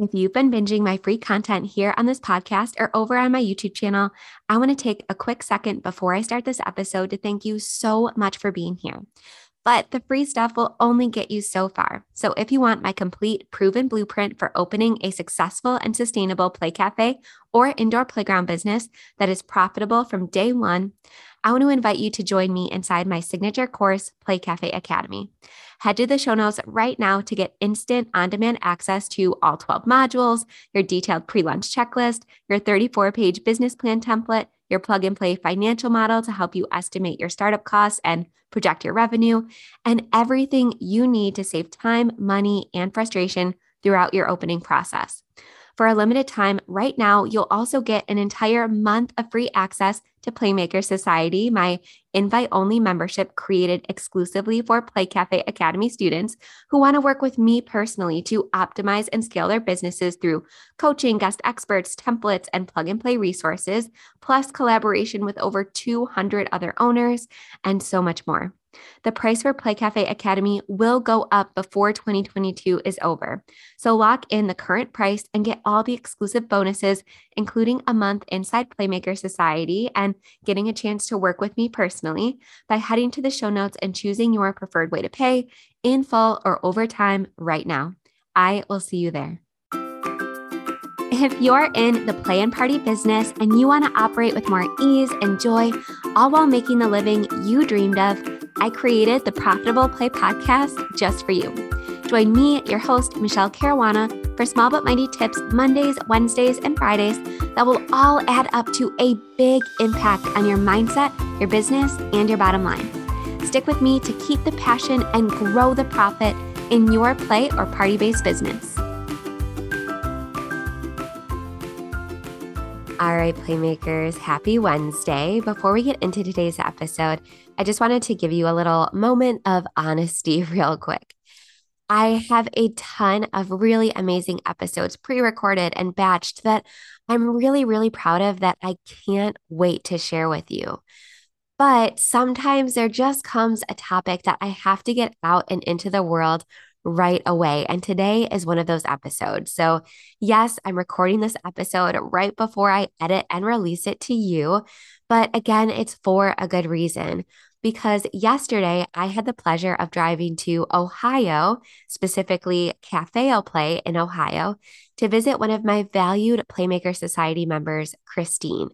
If you've been binging my free content here on this podcast or over on my YouTube channel, I want to take a quick second before I start this episode to thank you so much for being here. But the free stuff will only get you so far. So if you want my complete proven blueprint for opening a successful and sustainable play cafe or indoor playground business that is profitable from day one, I want to invite you to join me inside my signature course, Play Cafe Academy. Head to the show notes right now to get instant on demand access to all 12 modules, your detailed pre lunch checklist, your 34 page business plan template, your plug and play financial model to help you estimate your startup costs and project your revenue, and everything you need to save time, money, and frustration throughout your opening process. For a limited time, right now, you'll also get an entire month of free access to Playmaker Society, my invite only membership created exclusively for Play Cafe Academy students who want to work with me personally to optimize and scale their businesses through coaching, guest experts, templates, and plug and play resources, plus collaboration with over 200 other owners, and so much more. The price for Play Cafe Academy will go up before 2022 is over. So lock in the current price and get all the exclusive bonuses, including a month inside Playmaker Society and getting a chance to work with me personally by heading to the show notes and choosing your preferred way to pay in full or over time right now. I will see you there. If you're in the play and party business and you want to operate with more ease and joy, all while making the living you dreamed of, I created the Profitable Play podcast just for you. Join me, your host, Michele Caruana, for small but mighty tips Mondays, Wednesdays, and Fridays that will all add up to a big impact on your mindset, your business, and your bottom line. Stick with me to keep the passion and grow the profit in your play or party based business. All right, Playmakers, happy Wednesday. Before we get into today's episode, I just wanted to give you a little moment of honesty, real quick. I have a ton of really amazing episodes pre recorded and batched that I'm really, really proud of that I can't wait to share with you. But sometimes there just comes a topic that I have to get out and into the world right away. And today is one of those episodes. So, yes, I'm recording this episode right before I edit and release it to you. But again, it's for a good reason. Because yesterday I had the pleasure of driving to Ohio, specifically Cafe O Play in Ohio, to visit one of my valued Playmaker Society members, Christine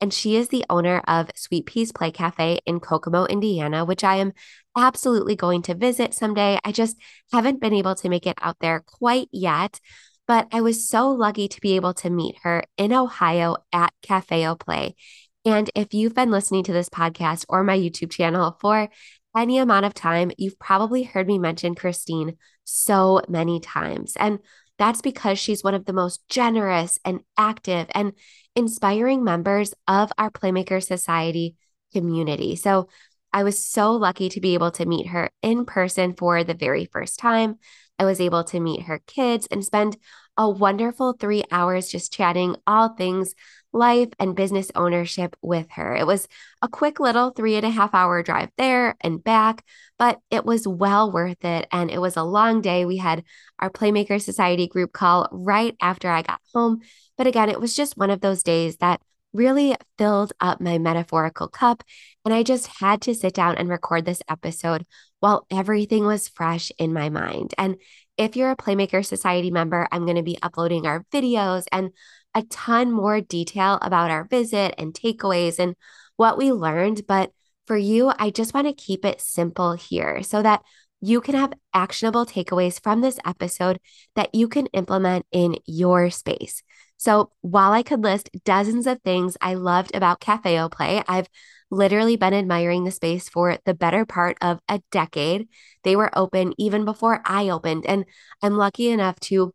and she is the owner of Sweet Peas Play Cafe in Kokomo, Indiana, which I am absolutely going to visit someday. I just haven't been able to make it out there quite yet, but I was so lucky to be able to meet her in Ohio at Cafe Cafeo Play. And if you've been listening to this podcast or my YouTube channel for any amount of time, you've probably heard me mention Christine so many times. And that's because she's one of the most generous and active and inspiring members of our Playmaker Society community. So I was so lucky to be able to meet her in person for the very first time. I was able to meet her kids and spend a wonderful three hours just chatting all things life and business ownership with her. It was a quick little three and a half hour drive there and back, but it was well worth it. And it was a long day. We had our Playmaker Society group call right after I got home. But again, it was just one of those days that really filled up my metaphorical cup. And I just had to sit down and record this episode while everything was fresh in my mind. And if you're a Playmaker Society member, I'm going to be uploading our videos and a ton more detail about our visit and takeaways and what we learned. But for you, I just want to keep it simple here so that you can have actionable takeaways from this episode that you can implement in your space. So while I could list dozens of things I loved about Cafe Cafeo Play, I've literally been admiring the space for the better part of a decade. They were open even before I opened, and I'm lucky enough to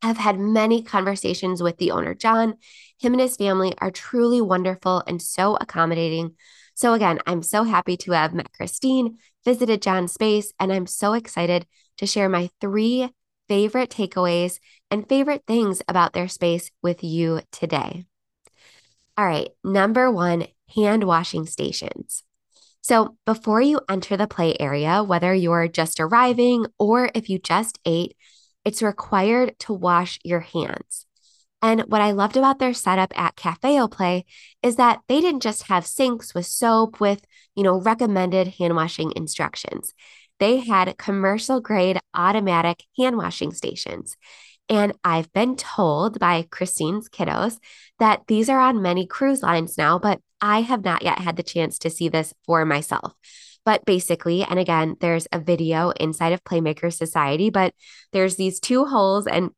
have had many conversations with the owner, John. Him and his family are truly wonderful and so accommodating. So, again, I'm so happy to have met Christine, visited John's space, and I'm so excited to share my three favorite takeaways and favorite things about their space with you today. All right, number one hand washing stations. So, before you enter the play area, whether you're just arriving or if you just ate, it's required to wash your hands. And what I loved about their setup at Cafe O Play is that they didn't just have sinks with soap with, you know, recommended hand washing instructions. They had commercial grade automatic hand washing stations. And I've been told by Christine's kiddos that these are on many cruise lines now, but I have not yet had the chance to see this for myself. But basically, and again, there's a video inside of Playmaker Society, but there's these two holes and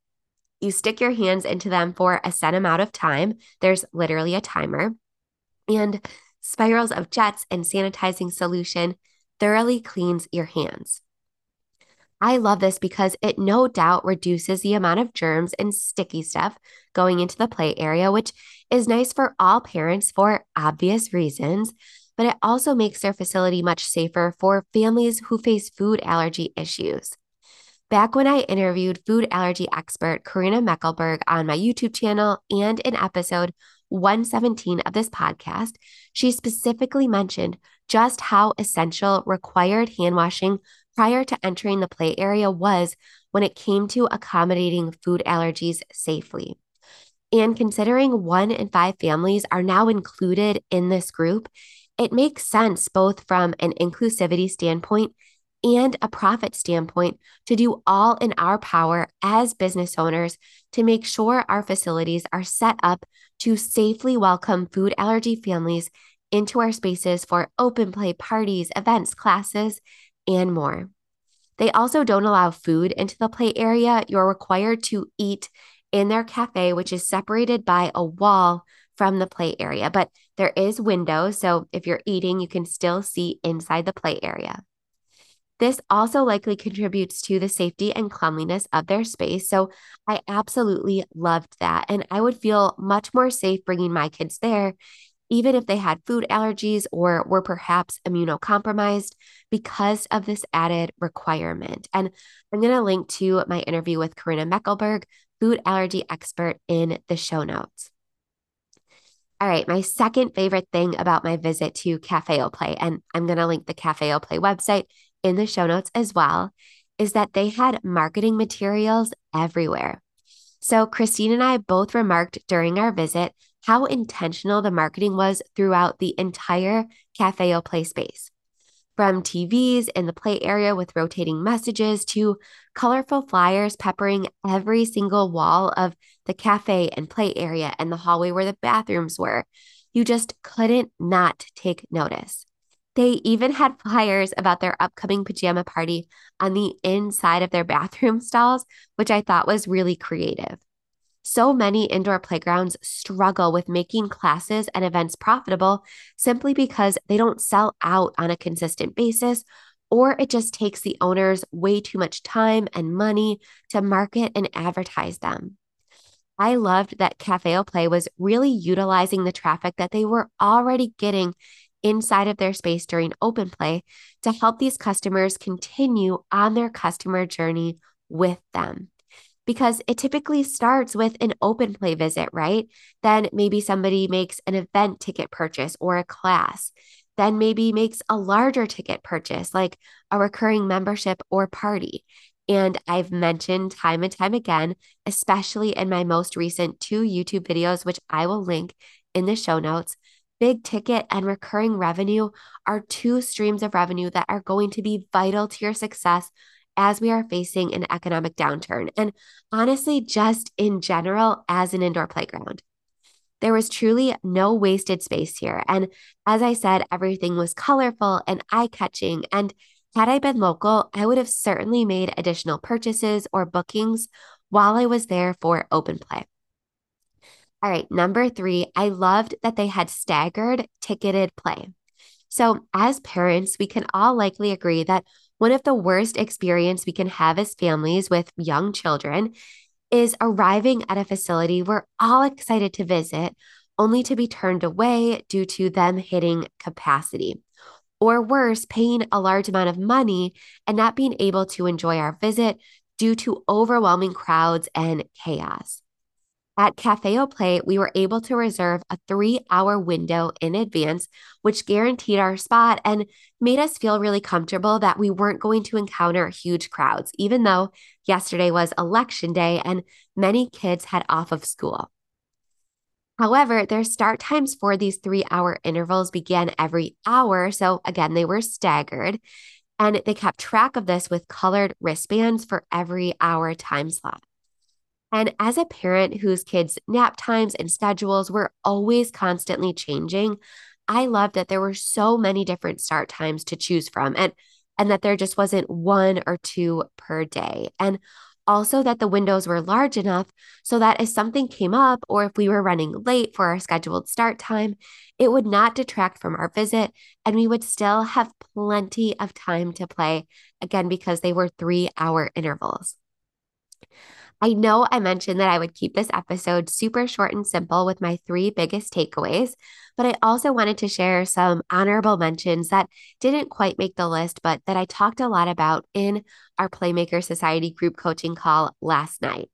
you stick your hands into them for a set amount of time. There's literally a timer. And spirals of jets and sanitizing solution thoroughly cleans your hands. I love this because it no doubt reduces the amount of germs and sticky stuff going into the play area, which is nice for all parents for obvious reasons. But it also makes their facility much safer for families who face food allergy issues. Back when I interviewed food allergy expert Corinna Meckelberg on my YouTube channel and in episode 117 of this podcast, she specifically mentioned just how essential required hand washing prior to entering the play area was when it came to accommodating food allergies safely. And considering one in five families are now included in this group, it makes sense both from an inclusivity standpoint and a profit standpoint to do all in our power as business owners to make sure our facilities are set up to safely welcome food allergy families into our spaces for open play parties, events, classes, and more. They also don't allow food into the play area. You're required to eat in their cafe, which is separated by a wall from the play area, but there is windows. So if you're eating, you can still see inside the play area. This also likely contributes to the safety and cleanliness of their space. So I absolutely loved that. And I would feel much more safe bringing my kids there even if they had food allergies or were perhaps immunocompromised because of this added requirement. And I'm going to link to my interview with Corinna Meckelberg, food allergy expert, in the show notes. All right, my second favorite thing about my visit to Cafe O Play, and I'm going to link the Cafe O Play website in the show notes as well, is that they had marketing materials everywhere. So, Christine and I both remarked during our visit how intentional the marketing was throughout the entire Cafe O Play space. From TVs in the play area with rotating messages to colorful flyers peppering every single wall of the cafe and play area and the hallway where the bathrooms were, you just couldn't not take notice. They even had flyers about their upcoming pajama party on the inside of their bathroom stalls, which I thought was really creative. So many indoor playgrounds struggle with making classes and events profitable simply because they don't sell out on a consistent basis, or it just takes the owners way too much time and money to market and advertise them. I loved that Cafe O Play was really utilizing the traffic that they were already getting inside of their space during open play to help these customers continue on their customer journey with them because it typically starts with an open play visit, right? Then maybe somebody makes an event ticket purchase or a class. Then maybe makes a larger ticket purchase like a recurring membership or party. And I've mentioned time and time again, especially in my most recent two YouTube videos, which I will link in the show notes. Big ticket and recurring revenue are two streams of revenue that are going to be vital to your success as we are facing an economic downturn, and honestly, just in general as an indoor playground. There was truly no wasted space here. And as I said, everything was colorful and eye catching. And had I been local, I would have certainly made additional purchases or bookings while I was there for open play. All right, number three, I loved that they had staggered ticketed play. So, as parents, we can all likely agree that one of the worst experience we can have as families with young children is arriving at a facility we're all excited to visit only to be turned away due to them hitting capacity. Or worse, paying a large amount of money and not being able to enjoy our visit due to overwhelming crowds and chaos. At Cafe O Play, we were able to reserve a three hour window in advance, which guaranteed our spot and made us feel really comfortable that we weren't going to encounter huge crowds, even though yesterday was election day and many kids had off of school. However, their start times for these three hour intervals began every hour. So again, they were staggered and they kept track of this with colored wristbands for every hour time slot. And as a parent whose kids' nap times and schedules were always constantly changing, I loved that there were so many different start times to choose from and and that there just wasn't one or two per day. And also that the windows were large enough so that if something came up or if we were running late for our scheduled start time, it would not detract from our visit and we would still have plenty of time to play again because they were 3-hour intervals. I know I mentioned that I would keep this episode super short and simple with my three biggest takeaways, but I also wanted to share some honorable mentions that didn't quite make the list, but that I talked a lot about in our Playmaker Society group coaching call last night.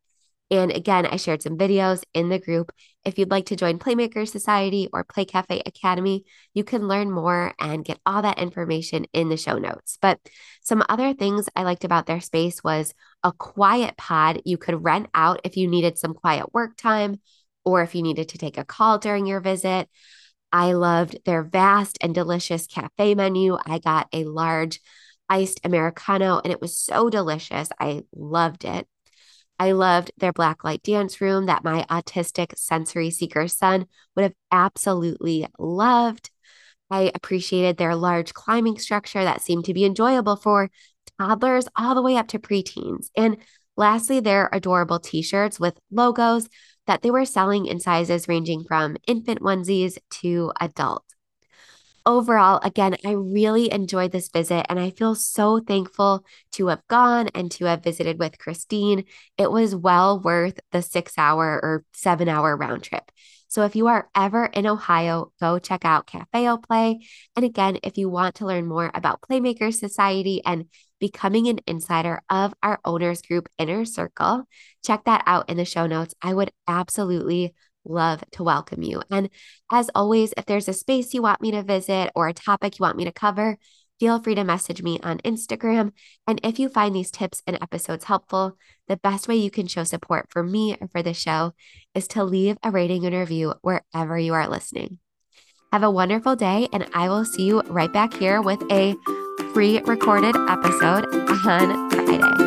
And again, I shared some videos in the group. If you'd like to join Playmaker Society or Play Cafe Academy, you can learn more and get all that information in the show notes. But some other things I liked about their space was a quiet pod you could rent out if you needed some quiet work time or if you needed to take a call during your visit. I loved their vast and delicious cafe menu. I got a large iced Americano and it was so delicious. I loved it. I loved their blacklight dance room that my autistic sensory seeker son would have absolutely loved. I appreciated their large climbing structure that seemed to be enjoyable for toddlers all the way up to preteens. And lastly, their adorable t shirts with logos that they were selling in sizes ranging from infant onesies to adult overall, again, I really enjoyed this visit and I feel so thankful to have gone and to have visited with Christine. It was well worth the six hour or seven hour round trip. So if you are ever in Ohio, go check out Cafe O Play. And again, if you want to learn more about Playmakers Society and becoming an insider of our owners group Inner Circle, check that out in the show notes. I would absolutely love to welcome you. And as always, if there's a space you want me to visit or a topic you want me to cover, feel free to message me on Instagram. And if you find these tips and episodes helpful, the best way you can show support for me or for the show is to leave a rating and review wherever you are listening. Have a wonderful day, and I will see you right back here with a pre recorded episode on Friday.